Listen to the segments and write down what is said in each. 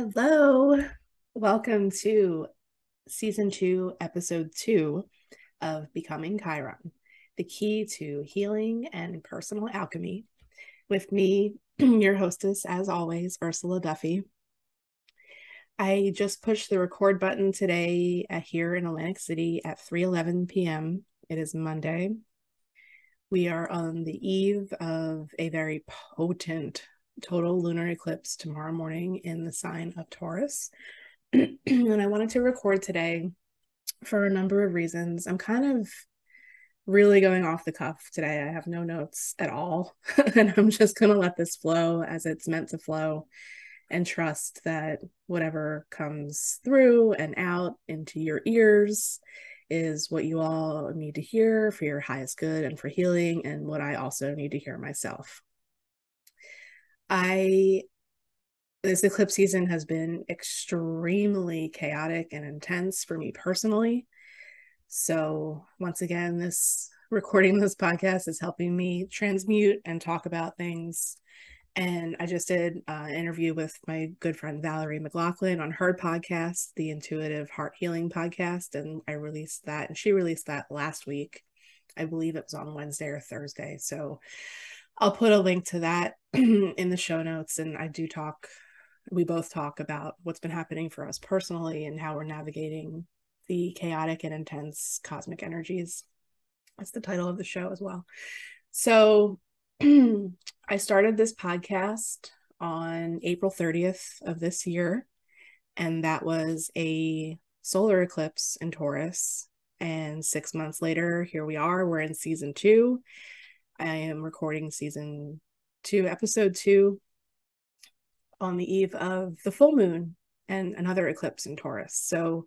Hello. Welcome to season two, episode two of Becoming Chiron, the key to healing and personal alchemy. With me, your hostess, as always, Ursula Duffy. I just pushed the record button today uh, here in Atlantic City at 3:11 p.m. It is Monday. We are on the eve of a very potent total lunar eclipse tomorrow morning in the sign of Taurus. and I wanted to record today for a number of reasons. I'm kind of really going off the cuff today. I have no notes at all. and I'm just going to let this flow as it's meant to flow and trust that whatever comes through and out into your ears is what you all need to hear for your highest good and for healing, and what I also need to hear myself. I this eclipse season has been extremely chaotic and intense for me personally. So, once again, this recording this podcast is helping me transmute and talk about things. And I just did uh, an interview with my good friend Valerie McLaughlin on her podcast, the Intuitive Heart Healing Podcast. And I released that, and she released that last week. I believe it was on Wednesday or Thursday. So, I'll put a link to that in the show notes. And I do talk, we both talk about what's been happening for us personally and how we're navigating the chaotic and intense cosmic energies. That's the title of the show as well. So I started this podcast on April 30th of this year, and that was a solar eclipse in Taurus. And six months later, here we are. We're in season two. I am recording season two, episode two, on the eve of the full moon and another eclipse in Taurus. So,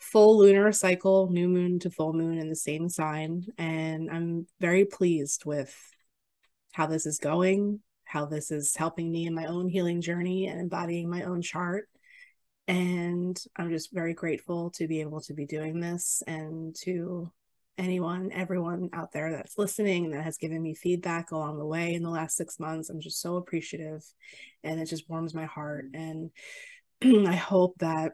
full lunar cycle, new moon to full moon in the same sign. And I'm very pleased with how this is going, how this is helping me in my own healing journey and embodying my own chart. And I'm just very grateful to be able to be doing this and to anyone, everyone out there that's listening that has given me feedback along the way in the last six months. I'm just so appreciative and it just warms my heart. And I hope that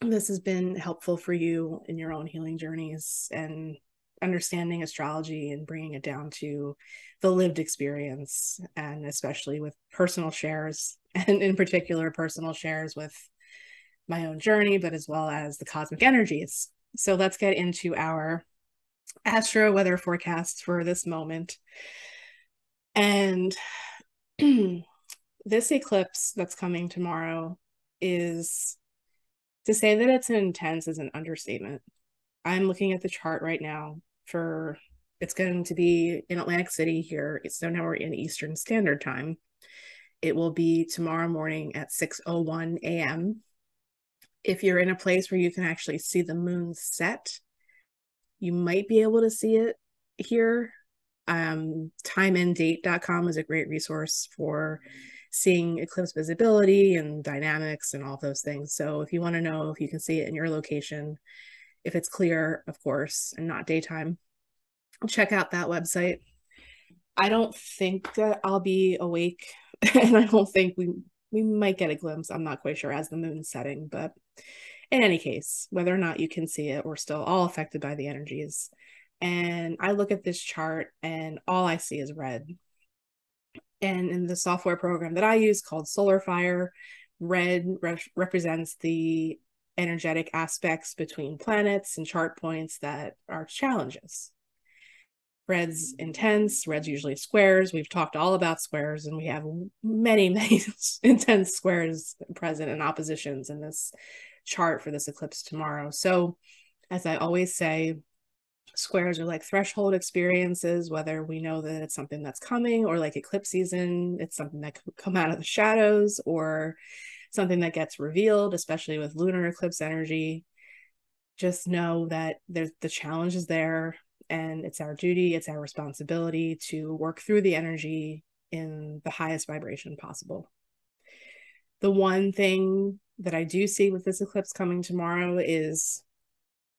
this has been helpful for you in your own healing journeys and understanding astrology and bringing it down to the lived experience and especially with personal shares and in particular personal shares with my own journey but as well as the cosmic energies so let's get into our astro weather forecasts for this moment. And this eclipse that's coming tomorrow is to say that it's intense is an understatement. I'm looking at the chart right now for it's going to be in Atlantic City here. So now we're in Eastern Standard Time. It will be tomorrow morning at 6:01 a.m. If you're in a place where you can actually see the moon set, you might be able to see it here. Um, timeanddate.com is a great resource for seeing eclipse visibility and dynamics and all those things. So if you want to know if you can see it in your location, if it's clear, of course, and not daytime, check out that website. I don't think that I'll be awake, and I don't think we we might get a glimpse. I'm not quite sure as the moon's setting, but in any case, whether or not you can see it, we're still all affected by the energies. And I look at this chart and all I see is red. And in the software program that I use called Solar Fire, red re- represents the energetic aspects between planets and chart points that are challenges. Red's intense, red's usually squares. We've talked all about squares, and we have many, many intense squares present and oppositions in this chart for this eclipse tomorrow. So, as I always say, squares are like threshold experiences, whether we know that it's something that's coming or like eclipse season, it's something that could come out of the shadows or something that gets revealed, especially with lunar eclipse energy. Just know that there's the challenge is there and it's our duty, it's our responsibility to work through the energy in the highest vibration possible. The one thing that I do see with this eclipse coming tomorrow is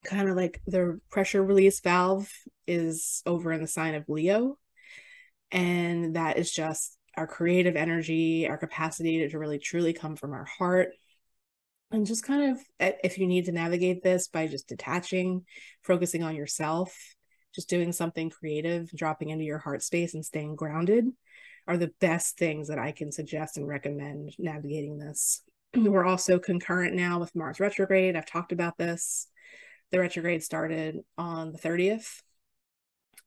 kind of like the pressure release valve is over in the sign of Leo. And that is just our creative energy, our capacity to really truly come from our heart. And just kind of, eh, if you need to navigate this by just detaching, focusing on yourself, just doing something creative, dropping into your heart space and staying grounded are the best things that I can suggest and recommend navigating this. We're also concurrent now with Mars retrograde. I've talked about this. The retrograde started on the 30th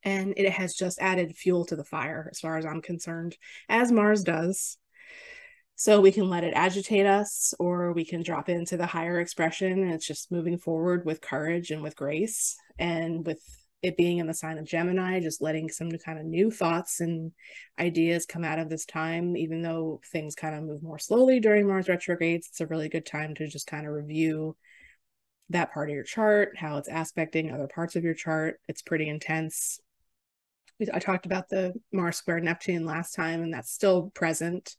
and it has just added fuel to the fire as far as I'm concerned, as Mars does. So we can let it agitate us or we can drop into the higher expression and it's just moving forward with courage and with grace and with it being in the sign of Gemini, just letting some kind of new thoughts and ideas come out of this time, even though things kind of move more slowly during Mars retrogrades, it's a really good time to just kind of review that part of your chart, how it's aspecting other parts of your chart. It's pretty intense. I talked about the Mars square Neptune last time, and that's still present.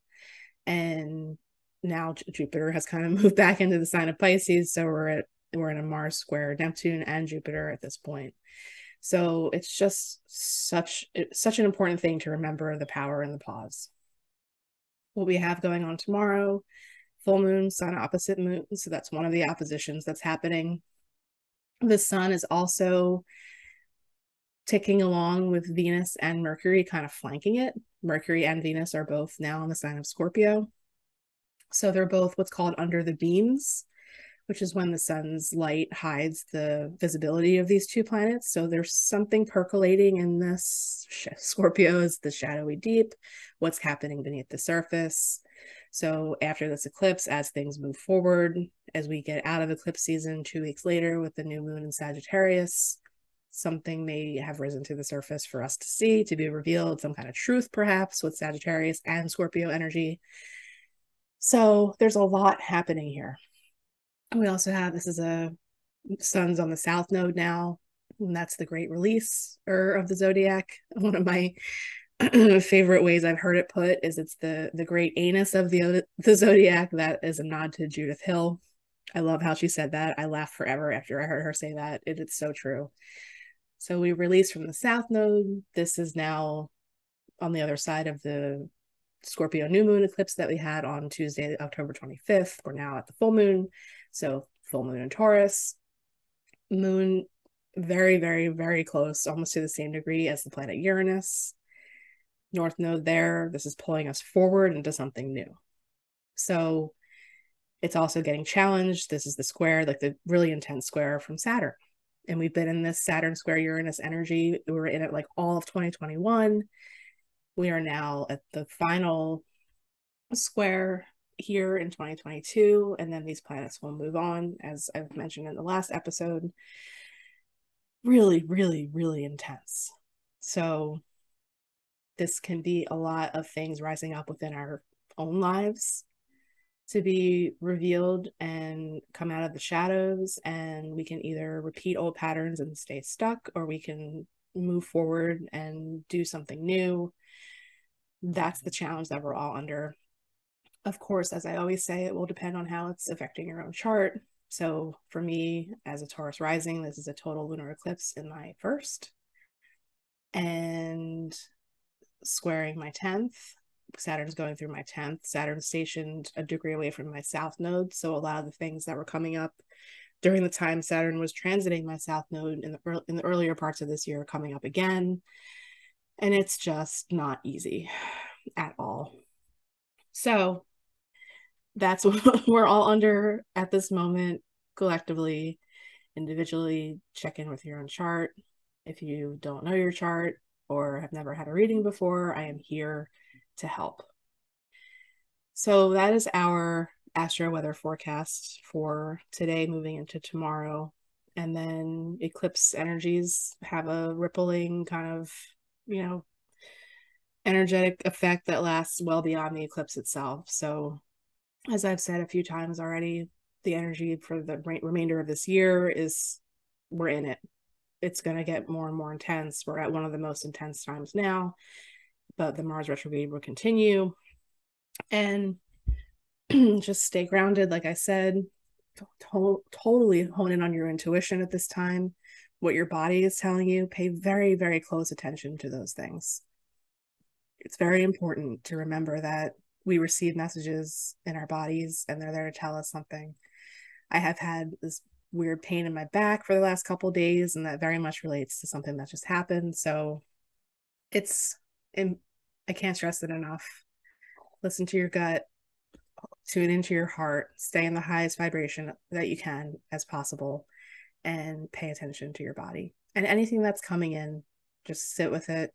And now Jupiter has kind of moved back into the sign of Pisces, so we're at we're in a Mars square Neptune and Jupiter at this point. So it's just such such an important thing to remember the power and the pause. What we have going on tomorrow, full moon, sun opposite moon. So that's one of the oppositions that's happening. The sun is also ticking along with Venus and Mercury kind of flanking it. Mercury and Venus are both now in the sign of Scorpio. So they're both what's called under the beams, which is when the sun's light hides the visibility of these two planets. So there's something percolating in this. Scorpio is the shadowy deep, what's happening beneath the surface. So after this eclipse, as things move forward, as we get out of eclipse season two weeks later with the new moon in Sagittarius, something may have risen to the surface for us to see, to be revealed, some kind of truth perhaps with Sagittarius and Scorpio energy. So there's a lot happening here. We also have this is a sun's on the south node now, and that's the great release or of the zodiac. One of my favorite ways I've heard it put is it's the the great anus of the the zodiac. That is a nod to Judith Hill. I love how she said that. I laughed forever after I heard her say that. It, it's so true. So we release from the south node. This is now on the other side of the Scorpio new moon eclipse that we had on Tuesday, October 25th. We're now at the full moon. So full moon in Taurus. Moon very, very, very close, almost to the same degree as the planet Uranus. North node there. This is pulling us forward into something new. So it's also getting challenged. This is the square, like the really intense square from Saturn and we've been in this Saturn square Uranus energy. We were in it like all of 2021. We are now at the final square here in 2022, and then these planets will move on, as I've mentioned in the last episode. Really, really, really intense. So, this can be a lot of things rising up within our own lives to be revealed and come out of the shadows and we can either repeat old patterns and stay stuck or we can move forward and do something new that's the challenge that we're all under of course as i always say it will depend on how it's affecting your own chart so for me as a taurus rising this is a total lunar eclipse in my first and squaring my 10th Saturn's going through my 10th. Saturn stationed a degree away from my south node. So a lot of the things that were coming up during the time Saturn was transiting my south node in the, in the earlier parts of this year are coming up again. And it's just not easy at all. So that's what we're all under at this moment collectively, individually. Check in with your own chart. If you don't know your chart or have never had a reading before, I am here to help. So that is our astro weather forecast for today moving into tomorrow. And then eclipse energies have a rippling kind of, you know, energetic effect that lasts well beyond the eclipse itself. So, as I've said a few times already, the energy for the re- remainder of this year is we're in it. It's going to get more and more intense. We're at one of the most intense times now but the Mars retrograde will continue. And just stay grounded, like I said, to- totally hone in on your intuition at this time, what your body is telling you. Pay very, very close attention to those things. it's very important to remember that we receive messages in our bodies and they're there to tell us something. I have had this weird pain in my back for the last couple days and that very much relates to something that just happened. So it's I can't stress it enough. Listen to your gut, tune into your heart, stay in the highest vibration that you can as possible and pay attention to your body. And anything that's coming in, just sit with it.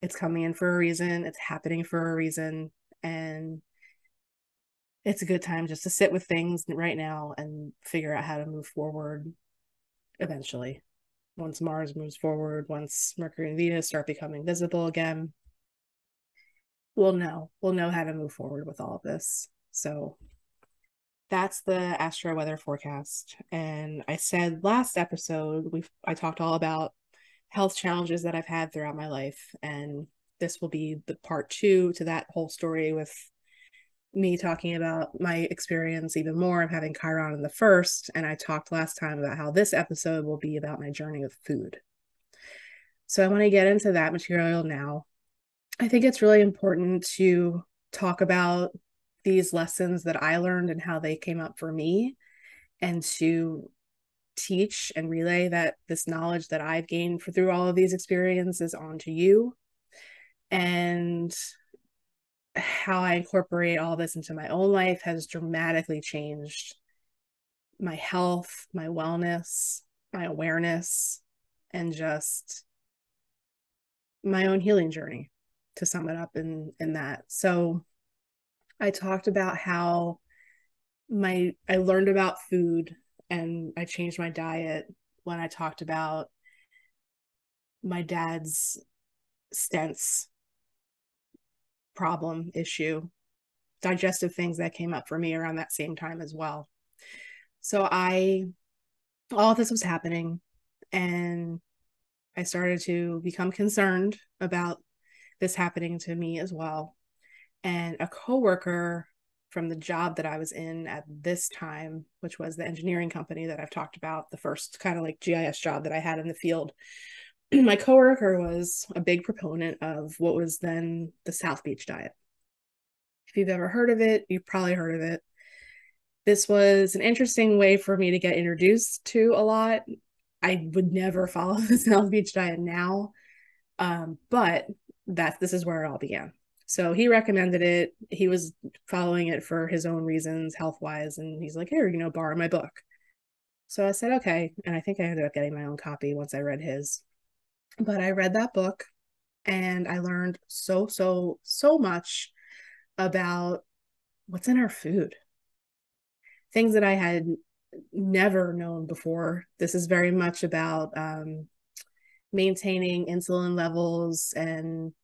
It's coming in for a reason, it's happening for a reason. And it's a good time just to sit with things right now and figure out how to move forward eventually. Once Mars moves forward, once Mercury and Venus start becoming visible again, we'll know. We'll know how to move forward with all of this. So that's the astro weather forecast. And I said last episode we I talked all about health challenges that I've had throughout my life and this will be the part 2 to that whole story with me talking about my experience even more of having Chiron in the first and I talked last time about how this episode will be about my journey with food. So I want to get into that material now. I think it's really important to talk about these lessons that I learned and how they came up for me and to teach and relay that this knowledge that I've gained for, through all of these experiences onto you and how I incorporate all this into my own life has dramatically changed my health, my wellness, my awareness, and just my own healing journey to sum it up in in that. So I talked about how my I learned about food and I changed my diet when I talked about my dad's stents problem issue digestive things that came up for me around that same time as well. So i all this was happening and i started to become concerned about this happening to me as well and a coworker from the job that I was in at this time, which was the engineering company that I've talked about, the first kind of like GIS job that I had in the field. My coworker was a big proponent of what was then the South Beach diet. If you've ever heard of it, you've probably heard of it. This was an interesting way for me to get introduced to a lot. I would never follow the South Beach diet now, um, but that this is where it all began. So he recommended it. He was following it for his own reasons, health wise. And he's like, here, you know, borrow my book. So I said, okay. And I think I ended up getting my own copy once I read his. But I read that book and I learned so, so, so much about what's in our food. Things that I had never known before. This is very much about um, maintaining insulin levels and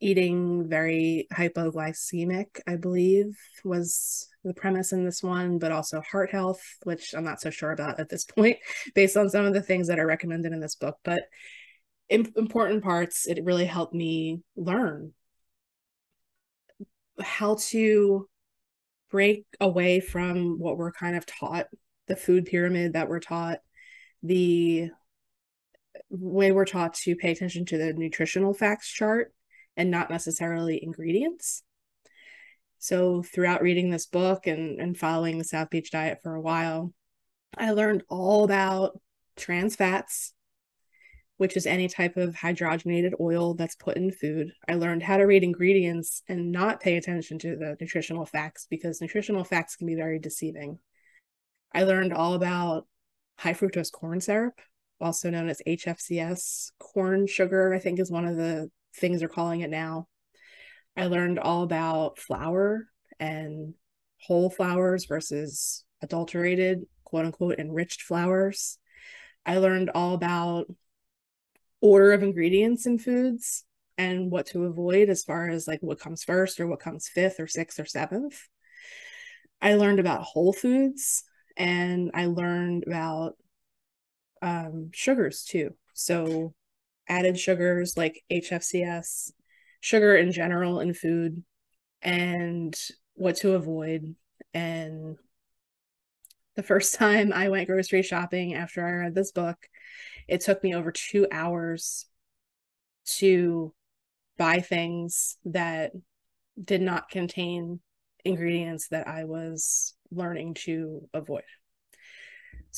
eating very hypoglycemic, I believe, was the premise in this one, but also heart health, which I'm not so sure about at this point, based on some of the things that are recommended in this book. But important parts, it really helped me learn how to break away from what we're kind of taught the food pyramid that we're taught, the way we're taught to pay attention to the nutritional facts chart and not necessarily ingredients. So, throughout reading this book and, and following the South Beach diet for a while, I learned all about trans fats, which is any type of hydrogenated oil that's put in food. I learned how to read ingredients and not pay attention to the nutritional facts because nutritional facts can be very deceiving. I learned all about high fructose corn syrup, also known as HFCS. Corn sugar, I think, is one of the things are calling it now. I learned all about flour and whole flours versus adulterated, quote unquote, enriched flours. I learned all about order of ingredients in foods and what to avoid as far as like what comes first or what comes fifth or sixth or seventh. I learned about whole foods and I learned about um, sugars too. So added sugars like HFCS, sugar in general in food, and what to avoid. And the first time I went grocery shopping after I read this book, it took me over two hours to buy things that did not contain ingredients that I was learning to avoid.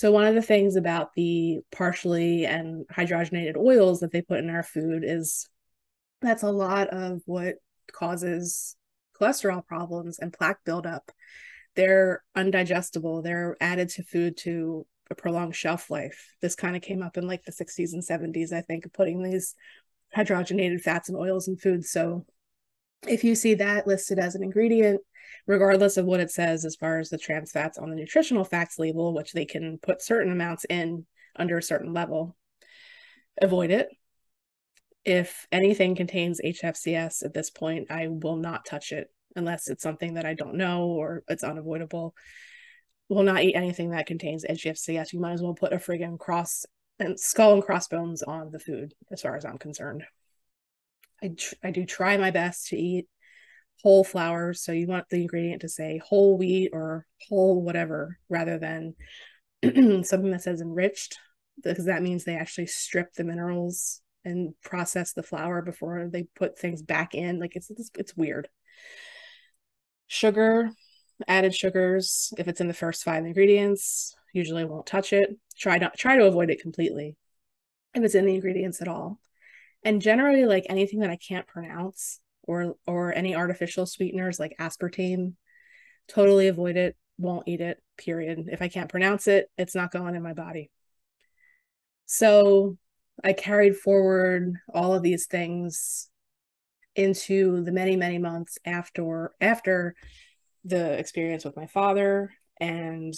So, one of the things about the partially and hydrogenated oils that they put in our food is that's a lot of what causes cholesterol problems and plaque buildup. They're undigestible, they're added to food to a prolonged shelf life. This kind of came up in like the 60s and 70s, I think, putting these hydrogenated fats and oils in food. So, if you see that listed as an ingredient, regardless of what it says as far as the trans fats on the nutritional facts label, which they can put certain amounts in under a certain level, avoid it. If anything contains HFCS at this point, I will not touch it unless it's something that I don't know or it's unavoidable. Will not eat anything that contains HFCS. You might as well put a friggin' cross and skull and crossbones on the food, as far as I'm concerned. I, tr- I do try my best to eat whole flours. So you want the ingredient to say whole wheat or whole whatever rather than something that says enriched, because that means they actually strip the minerals and process the flour before they put things back in. Like it's it's, it's weird. Sugar, added sugars, if it's in the first five ingredients, usually won't touch it. Try not try to avoid it completely if it's in the ingredients at all. And generally, like anything that I can't pronounce, or or any artificial sweeteners like aspartame totally avoid it won't eat it period. If i can't pronounce it it's not going in my body. So i carried forward all of these things into the many many months after after the experience with my father. And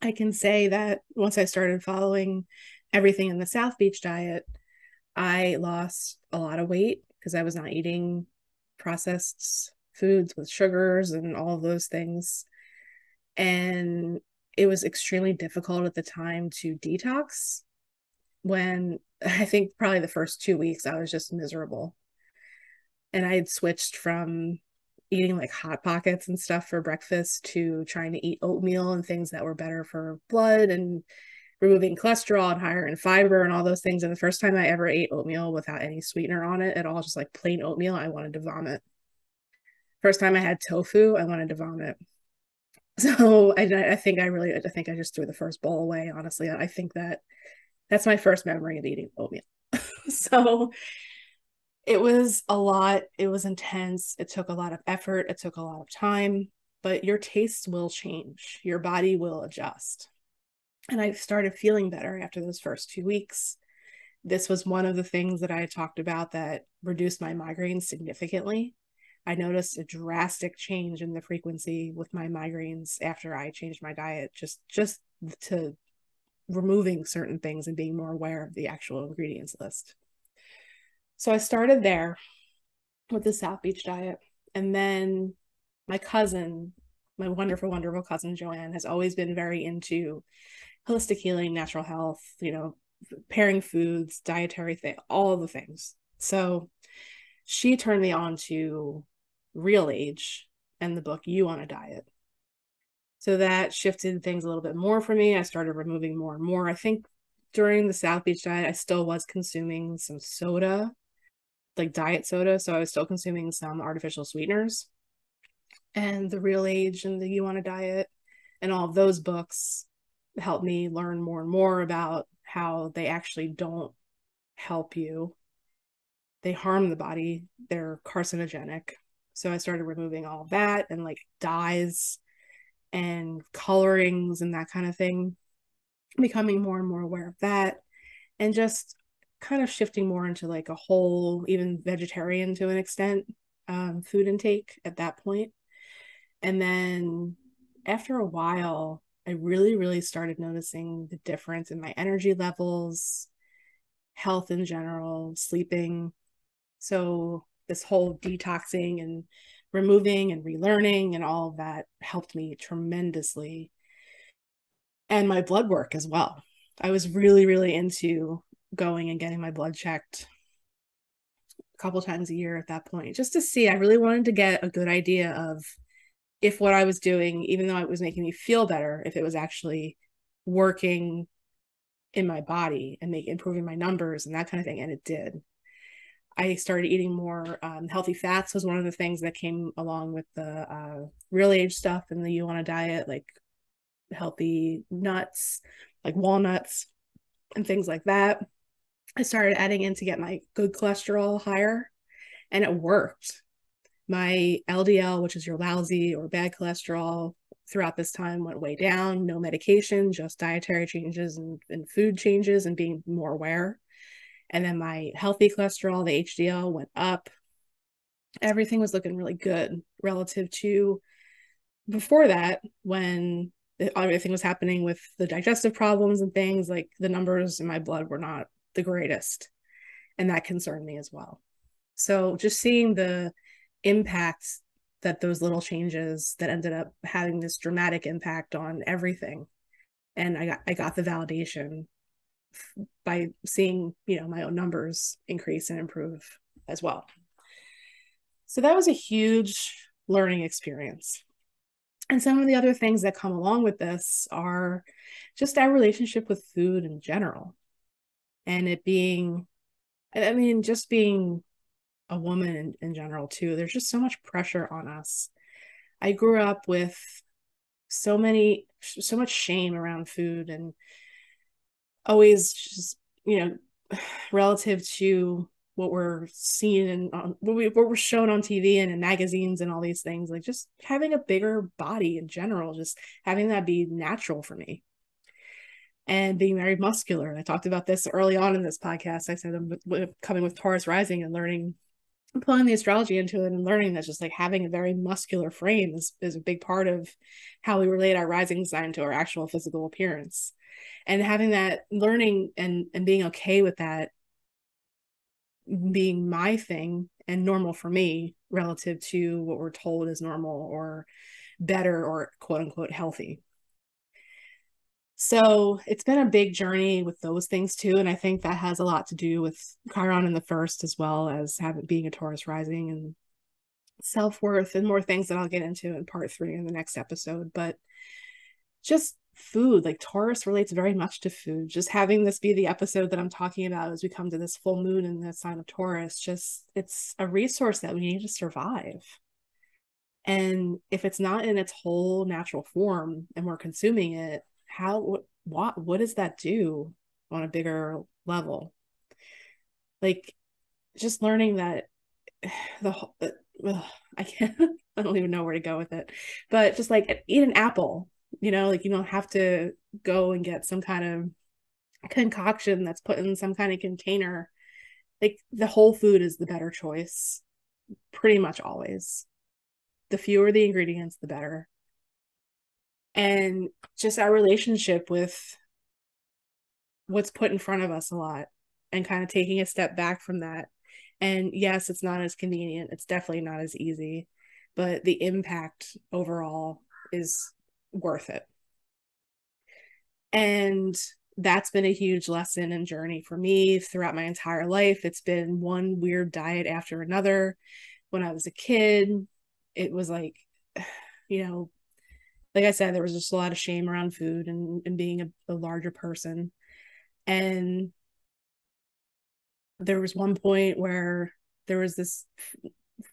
i can say that once i started following everything in the south beach diet i lost a lot of weight because I was not eating processed foods with sugars and all of those things. And it was extremely difficult at the time to detox when I think probably the first two weeks I was just miserable. And I had switched from eating like hot pockets and stuff for breakfast to trying to eat oatmeal and things that were better for blood and removing cholesterol and higher in fiber and all those things. And the first time I ever ate oatmeal without any sweetener on it at all, just like plain oatmeal, I wanted to vomit. First time I had tofu, I wanted to vomit. So I, I think I really, I think I just threw the first bowl away. Honestly, I think that that's my first memory of eating oatmeal. so it was a lot. It was intense. It took a lot of effort. It took a lot of time, but your tastes will change. Your body will adjust. And I started feeling better after those first two weeks. This was one of the things that I talked about that reduced my migraines significantly. I noticed a drastic change in the frequency with my migraines after I changed my diet, just just to removing certain things and being more aware of the actual ingredients list. So I started there with the South Beach diet. And then my cousin, my wonderful, wonderful cousin Joanne, has always been very into holistic healing, natural health, you know, pairing foods, dietary thing, all the things. So she turned me on to Real Age and the book You on a Diet. So that shifted things a little bit more for me. I started removing more and more. I think during the South Beach diet, I still was consuming some soda, like diet soda. So I was still consuming some artificial sweeteners. And the Real Age and the You on a Diet and all those books helped me learn more and more about how they actually don't help you. They harm the body, they're carcinogenic. So I started removing all that and like dyes and colorings and that kind of thing, becoming more and more aware of that, and just kind of shifting more into like a whole, even vegetarian to an extent, um, food intake at that point. And then after a while, I really, really started noticing the difference in my energy levels, health in general, sleeping. So, this whole detoxing and removing and relearning and all of that helped me tremendously. And my blood work as well. I was really, really into going and getting my blood checked a couple times a year at that point, just to see. I really wanted to get a good idea of if what I was doing, even though it was making me feel better, if it was actually working in my body and make improving my numbers and that kind of thing. And it did. I started eating more um, healthy fats was one of the things that came along with the uh, real age stuff and the You on a Diet, like healthy nuts, like walnuts and things like that. I started adding in to get my good cholesterol higher, and it worked. My LDL, which is your lousy or bad cholesterol, throughout this time went way down. No medication, just dietary changes and, and food changes and being more aware. And then my healthy cholesterol, the HDL, went up. Everything was looking really good relative to before that when everything was happening with the digestive problems and things like the numbers in my blood were not the greatest and that concerned me as well so just seeing the impacts that those little changes that ended up having this dramatic impact on everything. And i got i got the validation by seeing you know my own numbers increase and improve as well. So that was a huge learning experience. And some of the other things that come along with this are just our relationship with food in general. And it being i mean just being a woman in, in general too there's just so much pressure on us i grew up with so many so much shame around food and always just you know relative to what we're seeing and what, we, what we're shown on TV and in magazines and all these things, like just having a bigger body in general, just having that be natural for me. And being very muscular. I talked about this early on in this podcast. I said I'm coming with Taurus rising and learning, pulling the astrology into it and learning that just like having a very muscular frame is, is a big part of how we relate our rising sign to our actual physical appearance. And having that learning and, and being okay with that being my thing and normal for me relative to what we're told is normal or better or quote unquote healthy. So it's been a big journey with those things too. And I think that has a lot to do with Chiron in the first, as well as having being a Taurus rising and self worth and more things that I'll get into in part three in the next episode. But just food like taurus relates very much to food just having this be the episode that i'm talking about as we come to this full moon in the sign of taurus just it's a resource that we need to survive and if it's not in its whole natural form and we're consuming it how what what, does that do on a bigger level? Like just learning that the uh, i can't i don't even know where to go with it. But just like eat an apple you know like you don't have to go and get some kind of concoction that's put in some kind of container. Like the whole food is the better choice pretty much always. The fewer the ingredients the better and just our relationship with what's put in front of us a lot and kind of taking a step back from that and yes it's not as convenient it's definitely not as easy but the impact overall is worth it. And that's been a huge lesson and journey for me throughout my entire life. It's been one weird diet after another. When I was a kid, it was like, you know, like I said, there was just a lot of shame around food and, and being a, a larger person. And there was one point where there was this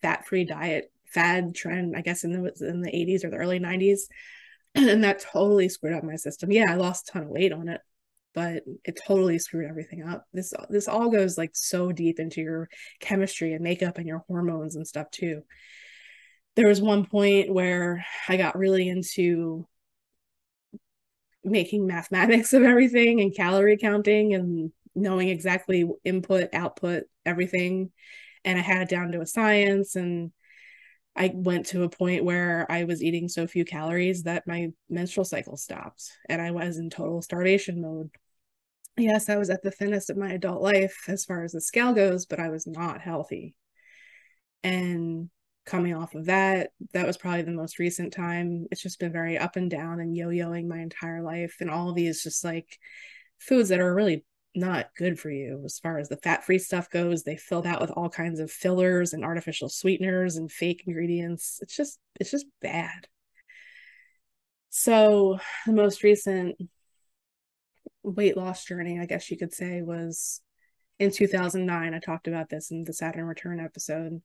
fat free diet fad trend, I guess in the in the 80s or the early 90s and that totally screwed up my system. Yeah, I lost a ton of weight on it, but it totally screwed everything up. This this all goes like so deep into your chemistry and makeup and your hormones and stuff too. There was one point where I got really into making mathematics of everything and calorie counting and knowing exactly input, output, everything. And I had it down to a science and I went to a point where I was eating so few calories that my menstrual cycle stopped and I was in total starvation mode. Yes, I was at the thinnest of my adult life as far as the scale goes, but I was not healthy. And coming off of that, that was probably the most recent time. It's just been very up and down and yo yoing my entire life. And all these just like foods that are really not good for you as far as the fat free stuff goes. They filled out with all kinds of fillers and artificial sweeteners and fake ingredients. It's just it's just bad. So the most recent weight loss journey, I guess you could say, was in 2009, I talked about this in the Saturn Return episode.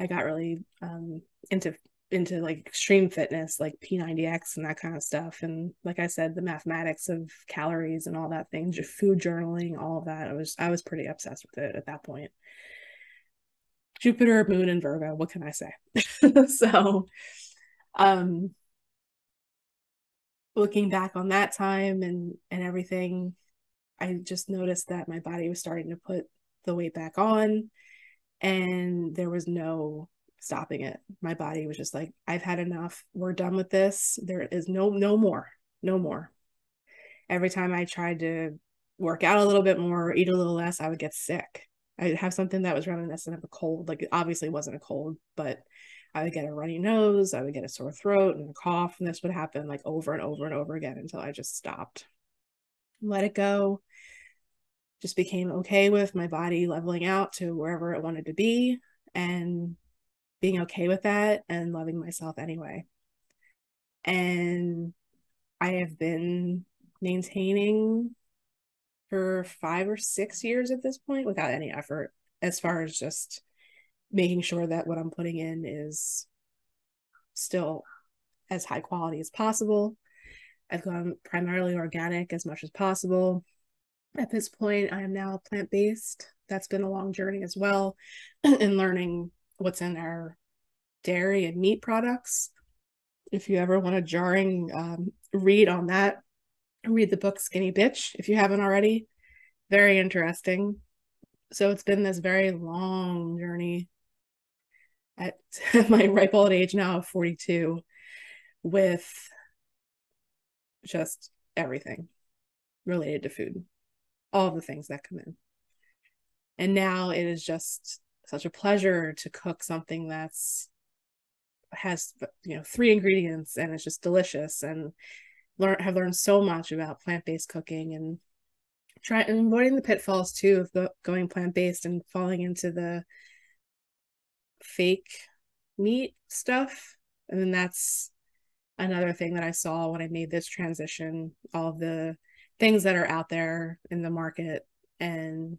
I got really um, into into like extreme fitness, like P90X and that kind of stuff. And like I said, the mathematics of calories and all that thing, just food journaling, all of that. I was I was pretty obsessed with it at that point. Jupiter, Moon, and Virgo. What can I say? so, um, looking back on that time and and everything, I just noticed that my body was starting to put the weight back on, and there was no stopping it. My body was just like, I've had enough. We're done with this. There is no no more, no more. Every time I tried to work out a little bit more, eat a little less, I would get sick. I'd have something that was reminiscent of a cold. Like it obviously wasn't a cold, but I would get a runny nose, I would get a sore throat and a cough, and this would happen like over and over and over again until I just stopped. Let it go. Just became okay with my body leveling out to wherever it wanted to be and being okay with that and loving myself anyway. And I have been maintaining for five or six years at this point without any effort, as far as just making sure that what I'm putting in is still as high quality as possible. I've gone primarily organic as much as possible. At this point, I am now plant based. That's been a long journey as well in learning what's in our dairy and meat products. If you ever want a jarring um, read on that, read the book Skinny Bitch if you haven't already. Very interesting. So it's been this very long journey at my ripe old age now of 42 with just everything related to food, all the things that come in. And now it is just such a pleasure to cook something that's has you know three ingredients and it's just delicious and learn have learned so much about plant-based cooking and try and avoiding the pitfalls too of going plant-based and falling into the fake meat stuff. And then that's another thing that I saw when I made this transition, all of the things that are out there in the market and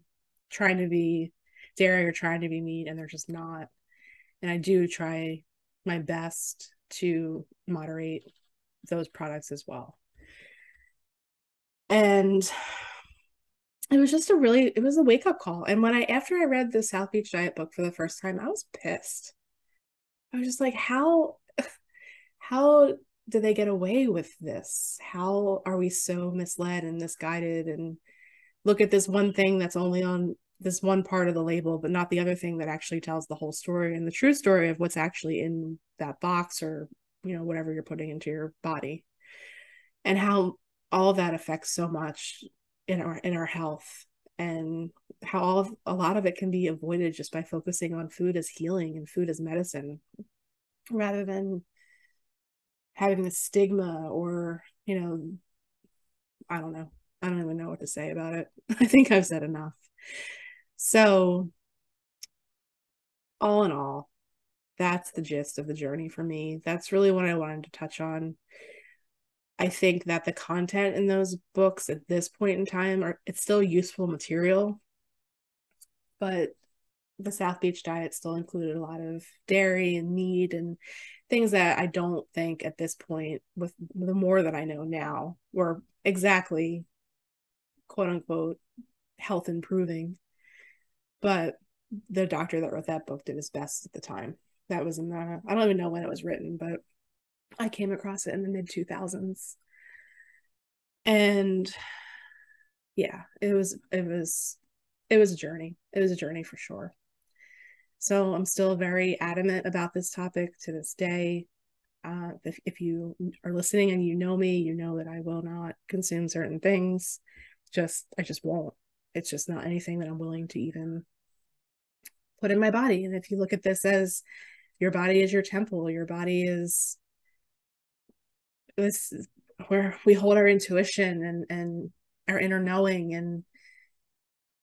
trying to be dairy or trying to be meat and they're just not. And I do try my best to moderate those products as well. And it was just a really it was a wake up call and when i after i read the south beach diet book for the first time i was pissed i was just like how how do they get away with this? How are we so misled and misguided and look at this one thing that's only on this one part of the label but not the other thing that actually tells the whole story and the true story of what's actually in that box or you know whatever you're putting into your body? And how all that affects so much in our in our health and how all of, a lot of it can be avoided just by focusing on food as healing and food as medicine rather than having the stigma or you know i don't know. I don't even know what to say about it. I think i've said enough. So all in all that's the gist of the journey for me. That's really what i wanted to touch on. I think that the content in those books at this point in time are it's still useful material, but the South Beach diet still included a lot of dairy and meat and things that I don't think at this point, with the more that I know now, were exactly quote unquote health improving. But the doctor that wrote that book did his best at the time. That was in the I don't even know when it was written, but I came across it in the mid 2000s. And yeah, it was it was it was a journey. It was a journey for sure. So I'm still very adamant about this topic to this day. Uh, if, if you are listening and you know me, you know that I will not consume certain things. Just I just won't. It's just not anything that I'm willing to even put in my body. And if you look at this as your body is your temple, your body is this where we hold our intuition and and our inner knowing and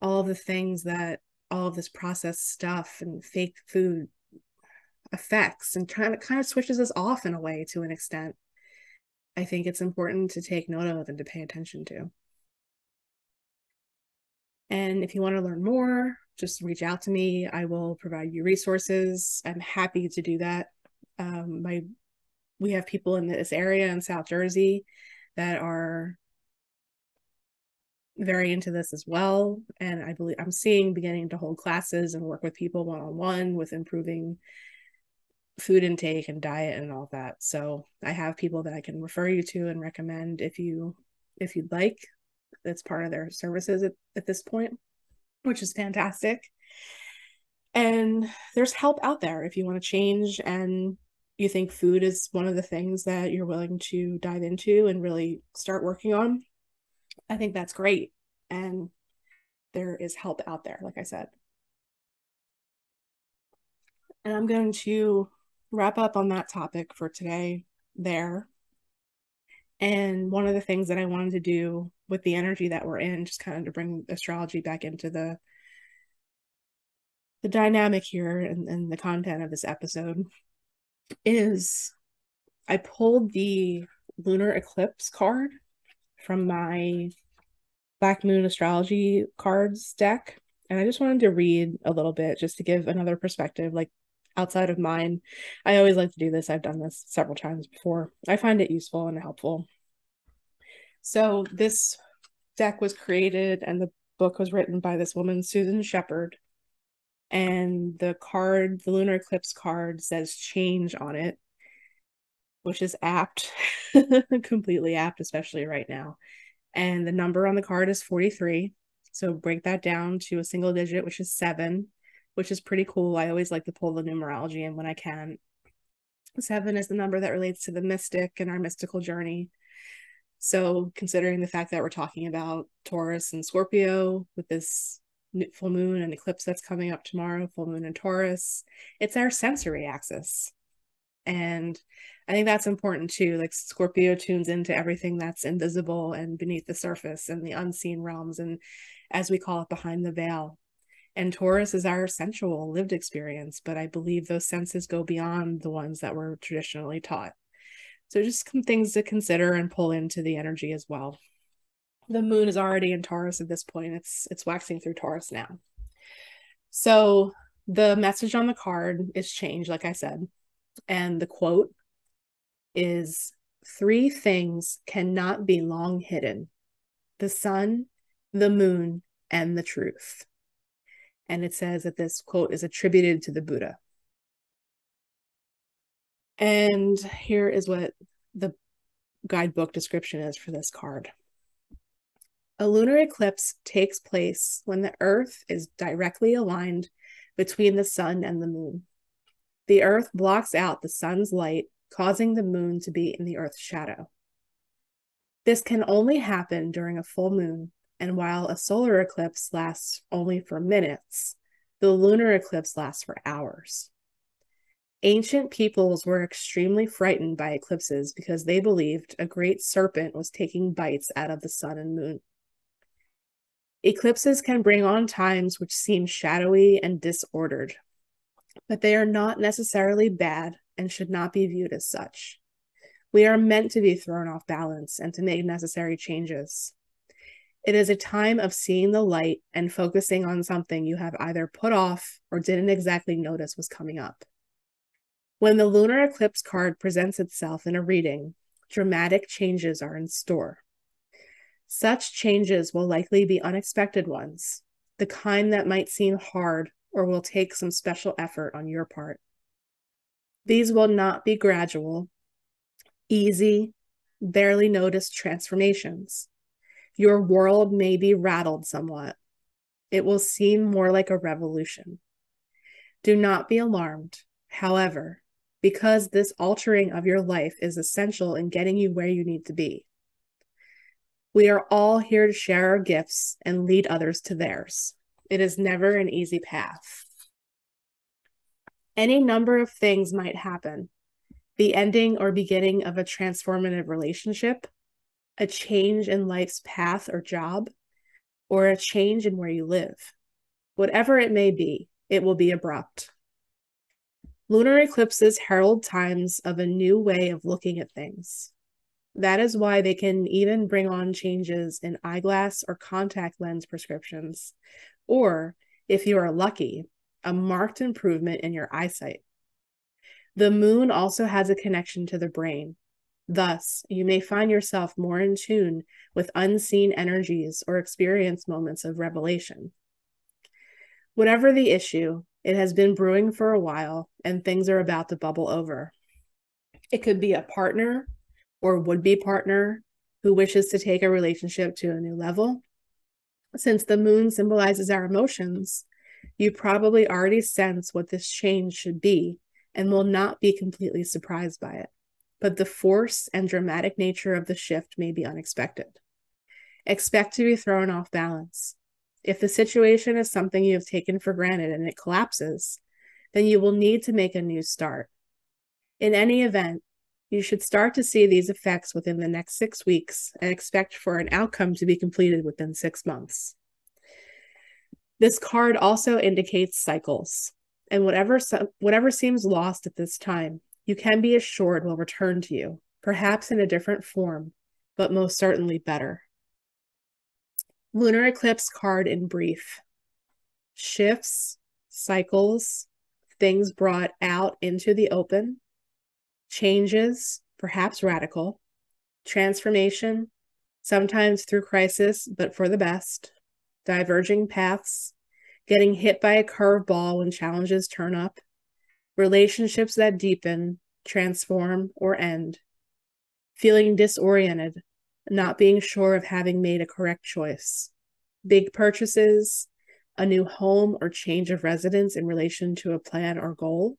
all the things that all of this processed stuff and fake food affects and kind of kind of switches us off in a way to an extent i think it's important to take note of and to pay attention to And if you want to learn more, just reach out to me. I will provide you resources. I'm happy to do that. Um, my we have people in this area in South Jersey that are very into this as well. And I believe I'm seeing beginning to hold classes and work with people one on one with improving food intake and diet and all that. So I have people that I can refer you to and recommend if you if you'd like. That's part of their services at, at this point, which is fantastic. And there's help out there if you want to change and you think food is one of the things that you're willing to dive into and really start working on. I think that's great. And there is help out there, like I said. And I'm going to wrap up on that topic for today there. And one of the things that I wanted to do with the energy that we're in, just kind of to bring astrology back into the the dynamic here and, and the content of this episode is I pulled the lunar eclipse card from my Black Moon astrology cards deck. And I just wanted to read a little bit just to give another perspective, like outside of mine. I always like to do this. I've done this several times before. I find it useful and helpful. So, this deck was created and the book was written by this woman, Susan Shepard. And the card, the lunar eclipse card, says change on it, which is apt, completely apt, especially right now and the number on the card is 43. So break that down to a single digit, which is seven, which is pretty cool. I always like to pull the numerology in when I can. Seven is the number that relates to the mystic and our mystical journey. So, considering the fact that we're talking about Taurus and Scorpio with this full moon and eclipse that's coming up tomorrow, full moon in Taurus, it's our sensory axis. And I think that's important too. Like Scorpio tunes into everything that's invisible and beneath the surface and the unseen realms, and as we call it, behind the veil. And Taurus is our sensual lived experience, but I believe those senses go beyond the ones that were traditionally taught. So just some things to consider and pull into the energy as well. The moon is already in Taurus at this point. It's it's waxing through Taurus now. So the message on the card is changed, like I said. And the quote is three things cannot be long hidden the sun, the moon, and the truth. And it says that this quote is attributed to the Buddha. And here is what the guidebook description is for this card. A lunar eclipse takes place when the Earth is directly aligned between the sun and the moon. The Earth blocks out the sun's light causing the moon to be in the Earth's shadow. This can only happen during a full moon, and while a solar eclipse lasts only for minutes, the lunar eclipse lasts for hours. Ancient peoples were extremely frightened by eclipses because they believed a great serpent was taking bites out of the sun and moon. Eclipses can bring on times which seem shadowy and disordered, but they are not necessarily bad and should not be viewed as such. We are meant to be thrown off balance and to make necessary changes. It is a time of seeing the light and focusing on something you have either put off or didn't exactly notice was coming up. When the lunar eclipse card presents itself in a reading, dramatic changes are in store. Such changes will likely be unexpected ones, the kind that might seem hard or will take some special effort on your part. These will not be gradual, easy, barely noticed transformations. Your world may be rattled somewhat. It will seem more like a revolution. Do not be alarmed, however, because this altering of your life is essential in getting you where you need to be. We are all here to share our gifts and lead others to theirs. It is never an easy path. Any number of things might happen the ending or beginning of a transformative relationship, a change in life's path or job, or a change in where you live. Whatever it may be, it will be abrupt. Lunar eclipses herald times of a new way of looking at things. That is why they can even bring on changes in eyeglass or contact lens prescriptions, or if you are lucky, a marked improvement in your eyesight. The moon also has a connection to the brain. Thus, you may find yourself more in tune with unseen energies or experience moments of revelation. Whatever the issue, it has been brewing for a while and things are about to bubble over. It could be a partner or would be partner who wishes to take a relationship to a new level. Since the moon symbolizes our emotions, you probably already sense what this change should be and will not be completely surprised by it. But the force and dramatic nature of the shift may be unexpected. Expect to be thrown off balance. If the situation is something you have taken for granted and it collapses, then you will need to make a new start. In any event, you should start to see these effects within the next six weeks and expect for an outcome to be completed within six months. This card also indicates cycles, and whatever, whatever seems lost at this time, you can be assured will return to you, perhaps in a different form, but most certainly better. Lunar eclipse card in brief shifts, cycles, things brought out into the open, changes, perhaps radical, transformation, sometimes through crisis, but for the best, diverging paths, getting hit by a curveball when challenges turn up, relationships that deepen, transform, or end, feeling disoriented, not being sure of having made a correct choice, big purchases, a new home or change of residence in relation to a plan or goal,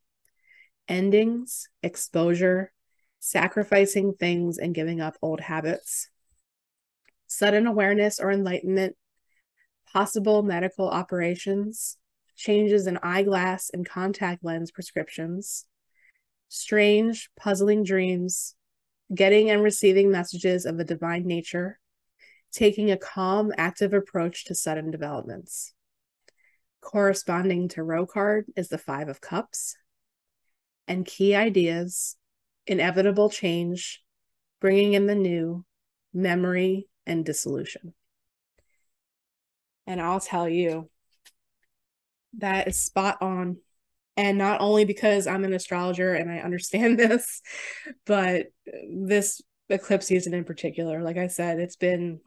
endings, exposure, sacrificing things and giving up old habits, sudden awareness or enlightenment, possible medical operations, changes in eyeglass and contact lens prescriptions, strange, puzzling dreams, getting and receiving messages of a divine nature, taking a calm, active approach to sudden developments. Corresponding tarot card is the Five of Cups, and key ideas, inevitable change, bringing in the new, memory, and dissolution. And I'll tell you, that is spot on. And not only because I'm an astrologer and I understand this, but this eclipse season in particular, like I said, it's been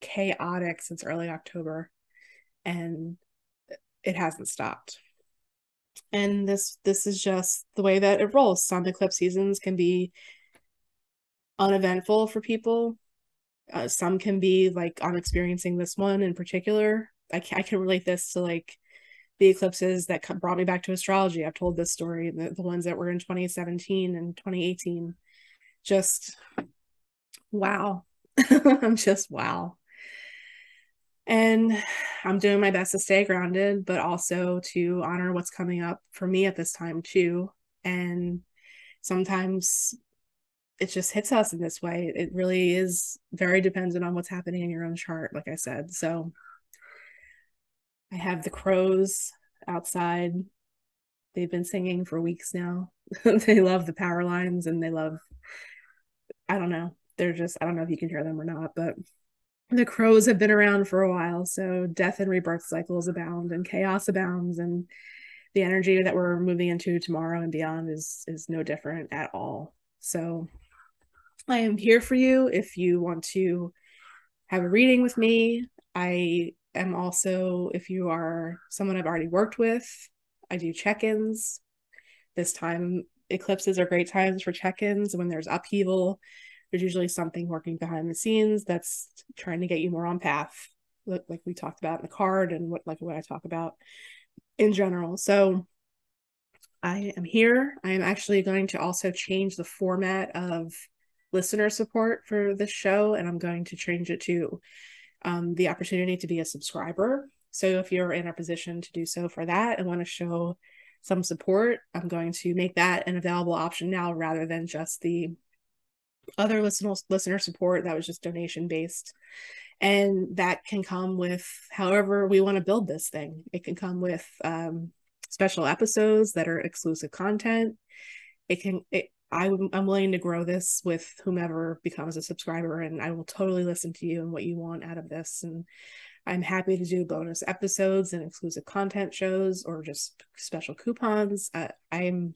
chaotic since early October and it hasn't stopped. And this this is just the way that it rolls. Some eclipse seasons can be uneventful for people. Uh, some can be like I'm experiencing this one in particular. I can, I can relate this to like the eclipses that brought me back to astrology. I've told this story, the, the ones that were in 2017 and 2018. Just wow. I'm just wow. And I'm doing my best to stay grounded, but also to honor what's coming up for me at this time, too. And sometimes it just hits us in this way. It really is very dependent on what's happening in your own chart, like I said. So I have the crows outside. They've been singing for weeks now. they love the power lines and they love, I don't know, they're just, I don't know if you can hear them or not, but the crows have been around for a while so death and rebirth cycles abound and chaos abounds and the energy that we're moving into tomorrow and beyond is is no different at all. So i am here for you if you want to have a reading with me. I am also if you are someone i've already worked with i do check-ins. This time eclipses are great times for check-ins when there's upheaval there's usually something working behind the scenes that's trying to get you more on path like we talked about in the card and what like what I talk about in general. So I am here. I am actually going to also change the format of listener support for this show, and I'm going to change it to um, the opportunity to be a subscriber. So if you're in a position to do so for that and want to show some support, I'm going to make that an available option now rather than just the other listener listener support that was just donation based and that can come with however we want to build this thing it can come with um, special episodes that are exclusive content it can it I, I'm willing to grow this with whomever becomes a subscriber, and I will totally listen to you and what you want out of this. And I'm happy to do bonus episodes and exclusive content shows or just special coupons. Uh, I'm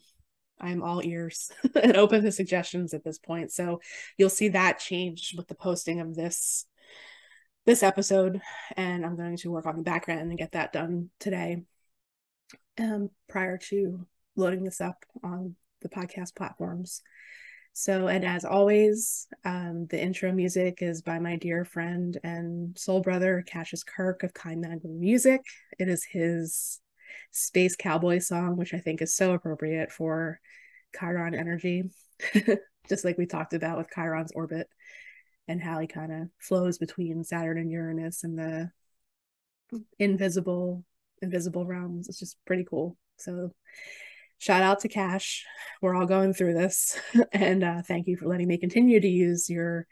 I'm all ears and open to suggestions at this point. So you'll see that change with the posting of this this episode and I'm going to work on the background and get that done today um prior to loading this up on the podcast platforms. So, and as always, um, the intro music is by my dear friend and soul brother, Cassius Kirk of Kind Magma Music. It is his space cowboy song, which I think is so appropriate for Chiron energy, just like we talked about with Chiron's orbit and how he kind of flows between Saturn and Uranus and the invisible invisible realms. It's just pretty cool. So shout out to Cash. We're all going through this. and uh, thank you for letting me continue to use your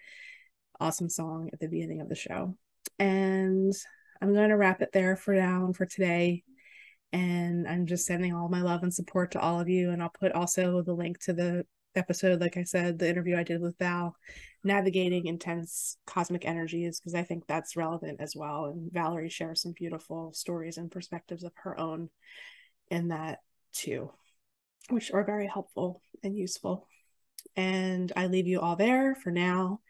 awesome song at the beginning of the show. And I'm going to wrap it there for now for today. And I'm just sending all my love and support to all of you. And I'll put also the link to the episode, like I said, the interview I did with Val, navigating intense cosmic energies, because I think that's relevant as well. And Valerie shares some beautiful stories and perspectives of her own in that too which are very helpful and useful. And I leave you all there for now.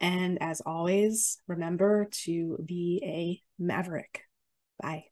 And as always, remember to be a maverick. Bye.